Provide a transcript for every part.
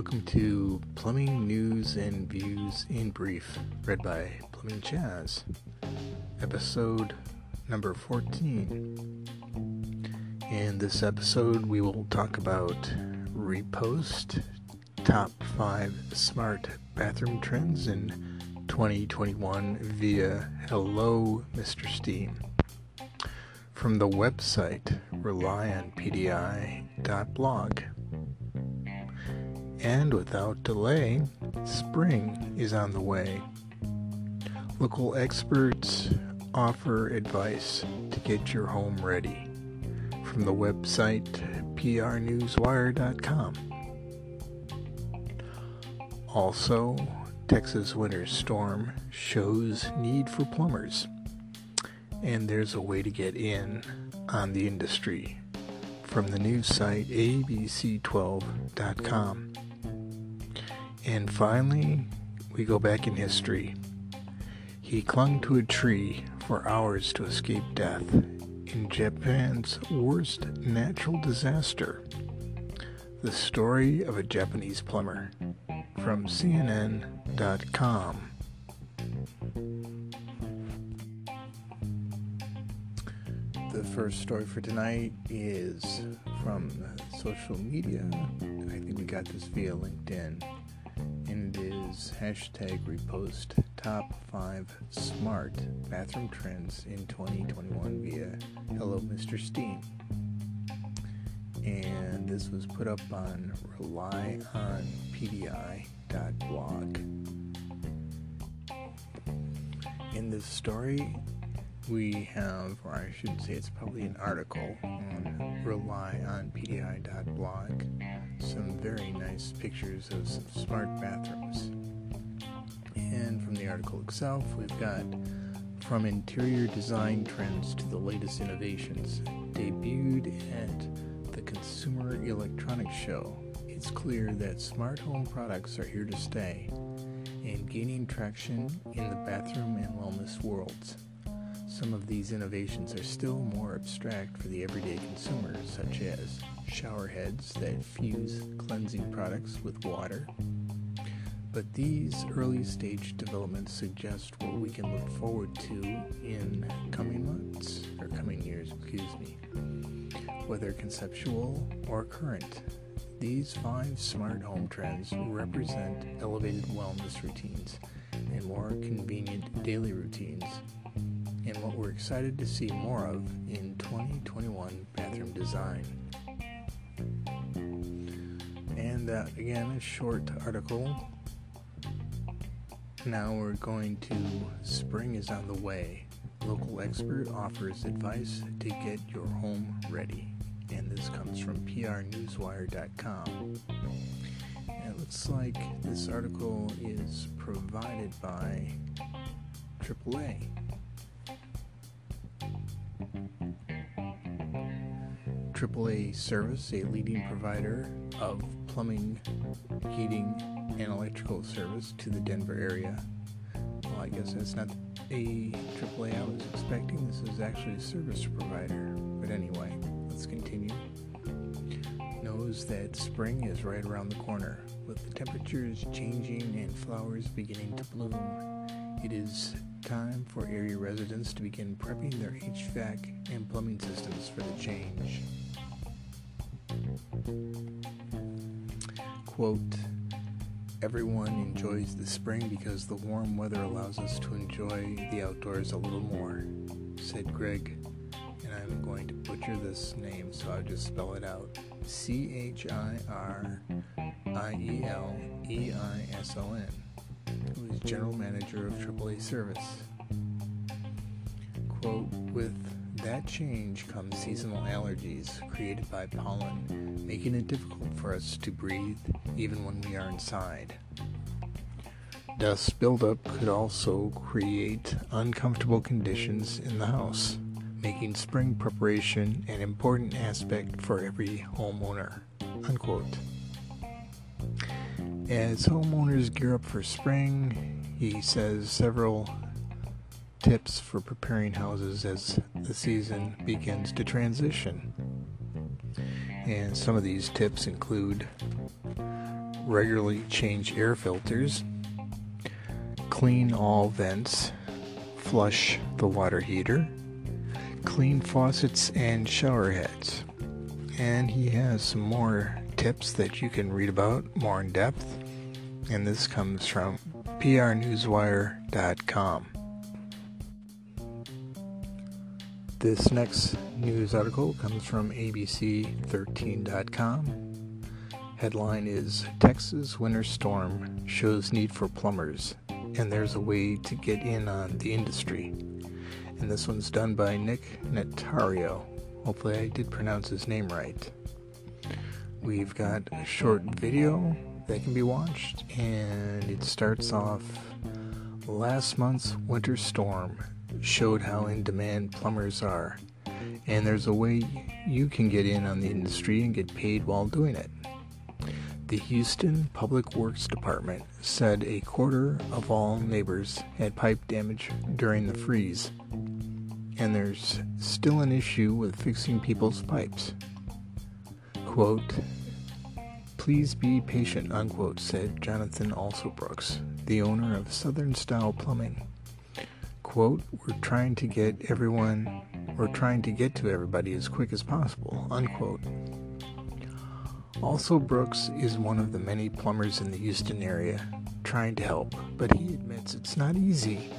welcome to Plumbing News and Views in Brief, read by Plumbing Chas, episode number 14. In this episode, we will talk about repost, top 5 smart bathroom trends in 2021 via Hello Mr. Steam. From the website relyonpdi.blog. And without delay, spring is on the way. Local experts offer advice to get your home ready. From the website prnewswire.com. Also, Texas winter storm shows need for plumbers. And there's a way to get in on the industry from the news site abc12.com. And finally, we go back in history. He clung to a tree for hours to escape death in Japan's worst natural disaster. The story of a Japanese plumber from CNN.com. The first story for tonight is from social media. I think we got this via LinkedIn is hashtag repost top 5 smart bathroom trends in 2021 via Hello Mr. Steam. And this was put up on relyonpdi.blog. In this story, we have, or I should say, it's probably an article on relyonpdi.blog some very nice pictures of some smart bathrooms. And from the article itself, we've got from interior design trends to the latest innovations. Debuted at the Consumer Electronics Show, it's clear that smart home products are here to stay and gaining traction in the bathroom and wellness worlds. Some of these innovations are still more abstract for the everyday consumer, such as shower heads that fuse cleansing products with water. But these early stage developments suggest what we can look forward to in coming months, or coming years, excuse me, whether conceptual or current. These five smart home trends represent elevated wellness routines and more convenient daily routines, and what we're excited to see more of in 2021 bathroom design. And that, again, a short article. Now we're going to Spring is on the way. Local expert offers advice to get your home ready. And this comes from prnewswire.com. It looks like this article is provided by AAA. AAA Service, a leading provider of plumbing, heating, and electrical service to the Denver area. Well, I guess that's not a AAA I was expecting. This is actually a service provider. But anyway, let's continue. Knows that spring is right around the corner, with the temperatures changing and flowers beginning to bloom. It is time for area residents to begin prepping their HVAC and plumbing systems for the change. Quote, Everyone enjoys the spring because the warm weather allows us to enjoy the outdoors a little more, said Greg. And I'm going to butcher this name, so I'll just spell it out C H I R I E L E I S O N, who is General Manager of AAA Service. Quote, with that change comes seasonal allergies created by pollen, making it difficult for us to breathe even when we are inside. Dust buildup could also create uncomfortable conditions in the house, making spring preparation an important aspect for every homeowner. Unquote. As homeowners gear up for spring, he says several tips for preparing houses as the season begins to transition. And some of these tips include regularly change air filters, clean all vents, flush the water heater, clean faucets and shower heads. And he has some more tips that you can read about more in depth. And this comes from prnewswire.com. This next news article comes from ABC13.com. Headline is Texas winter storm shows need for plumbers, and there's a way to get in on the industry. And this one's done by Nick Natario. Hopefully, I did pronounce his name right. We've got a short video that can be watched, and it starts off last month's winter storm showed how in demand plumbers are, and there's a way you can get in on the industry and get paid while doing it. The Houston Public Works Department said a quarter of all neighbors had pipe damage during the freeze, and there's still an issue with fixing people's pipes. Quote, Please be patient, unquote, said Jonathan Alsobrooks, the owner of Southern Style Plumbing quote, we're trying to get everyone, we're trying to get to everybody as quick as possible, unquote. Alsobrooks is one of the many plumbers in the Houston area trying to help, but he admits it's not easy.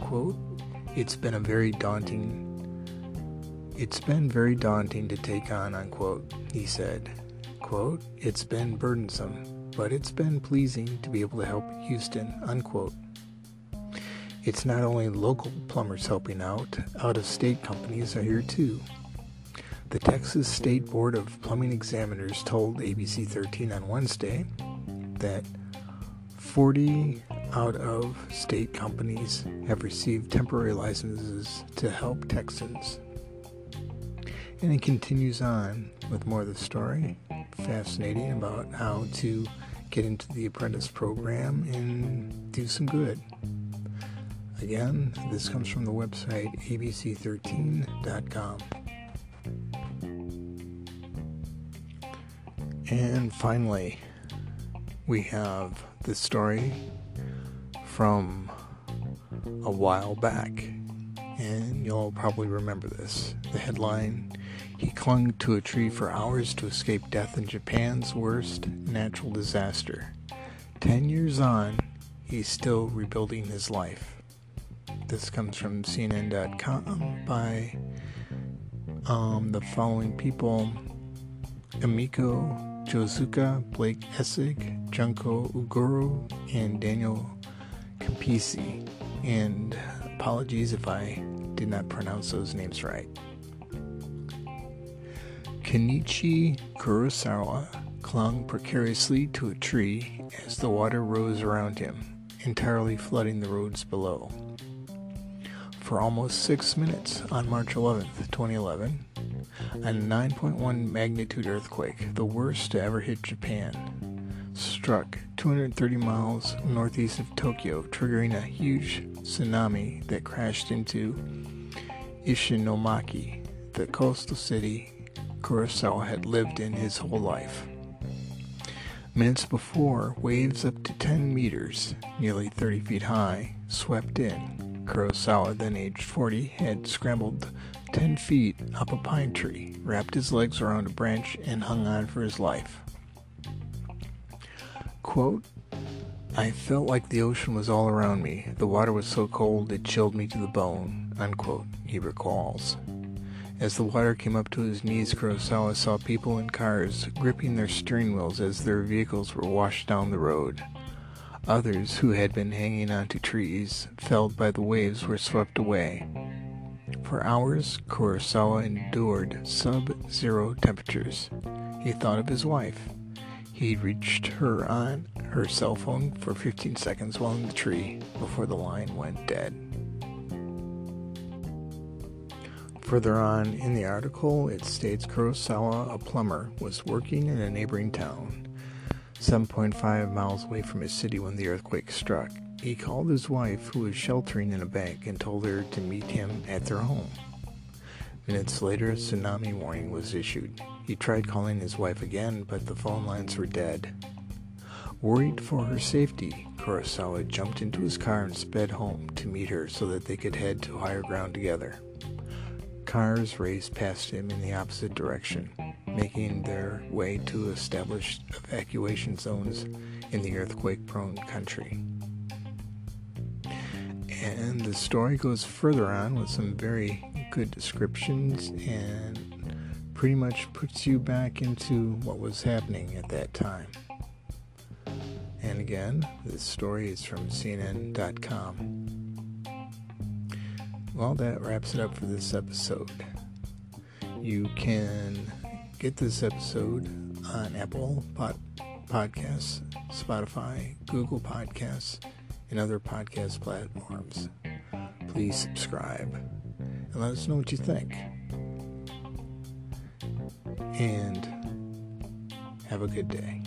Quote, it's been a very daunting it's been very daunting to take on, unquote, he said. Quote, it's been burdensome, but it's been pleasing to be able to help Houston, unquote. It's not only local plumbers helping out, out of state companies are here too. The Texas State Board of Plumbing Examiners told ABC 13 on Wednesday that 40 out of state companies have received temporary licenses to help Texans. And it continues on with more of the story. Fascinating about how to get into the apprentice program and do some good. Again, this comes from the website abc13.com. And finally, we have this story from a while back, and you'll probably remember this. The headline He clung to a tree for hours to escape death in Japan's worst natural disaster. Ten years on, he's still rebuilding his life. This comes from CNN.com by um, the following people Emiko Jozuka, Blake Essig, Junko Ogura, and Daniel Campisi. And apologies if I did not pronounce those names right. Kenichi Kurosawa clung precariously to a tree as the water rose around him, entirely flooding the roads below for almost six minutes on March 11, 2011. A 9.1 magnitude earthquake, the worst to ever hit Japan, struck 230 miles northeast of Tokyo, triggering a huge tsunami that crashed into Ishinomaki, the coastal city Kurosawa had lived in his whole life. Minutes before, waves up to 10 meters, nearly 30 feet high, swept in, Kurosawa, then aged 40, had scrambled 10 feet up a pine tree, wrapped his legs around a branch, and hung on for his life. Quote, I felt like the ocean was all around me. The water was so cold it chilled me to the bone, unquote, he recalls. As the water came up to his knees, Kurosawa saw people in cars gripping their steering wheels as their vehicles were washed down the road. Others who had been hanging onto trees, felled by the waves, were swept away. For hours, Kurosawa endured sub zero temperatures. He thought of his wife. He reached her on her cell phone for 15 seconds while in the tree before the line went dead. Further on in the article, it states Kurosawa, a plumber, was working in a neighboring town. 7.5 miles away from his city when the earthquake struck. He called his wife, who was sheltering in a bank, and told her to meet him at their home. Minutes later, a tsunami warning was issued. He tried calling his wife again, but the phone lines were dead. Worried for her safety, Kurosawa jumped into his car and sped home to meet her so that they could head to higher ground together. Cars raced past him in the opposite direction, making their way to established evacuation zones in the earthquake prone country. And the story goes further on with some very good descriptions and pretty much puts you back into what was happening at that time. And again, this story is from CNN.com. Well, that wraps it up for this episode. You can get this episode on Apple Pod- Podcasts, Spotify, Google Podcasts, and other podcast platforms. Please subscribe and let us know what you think. And have a good day.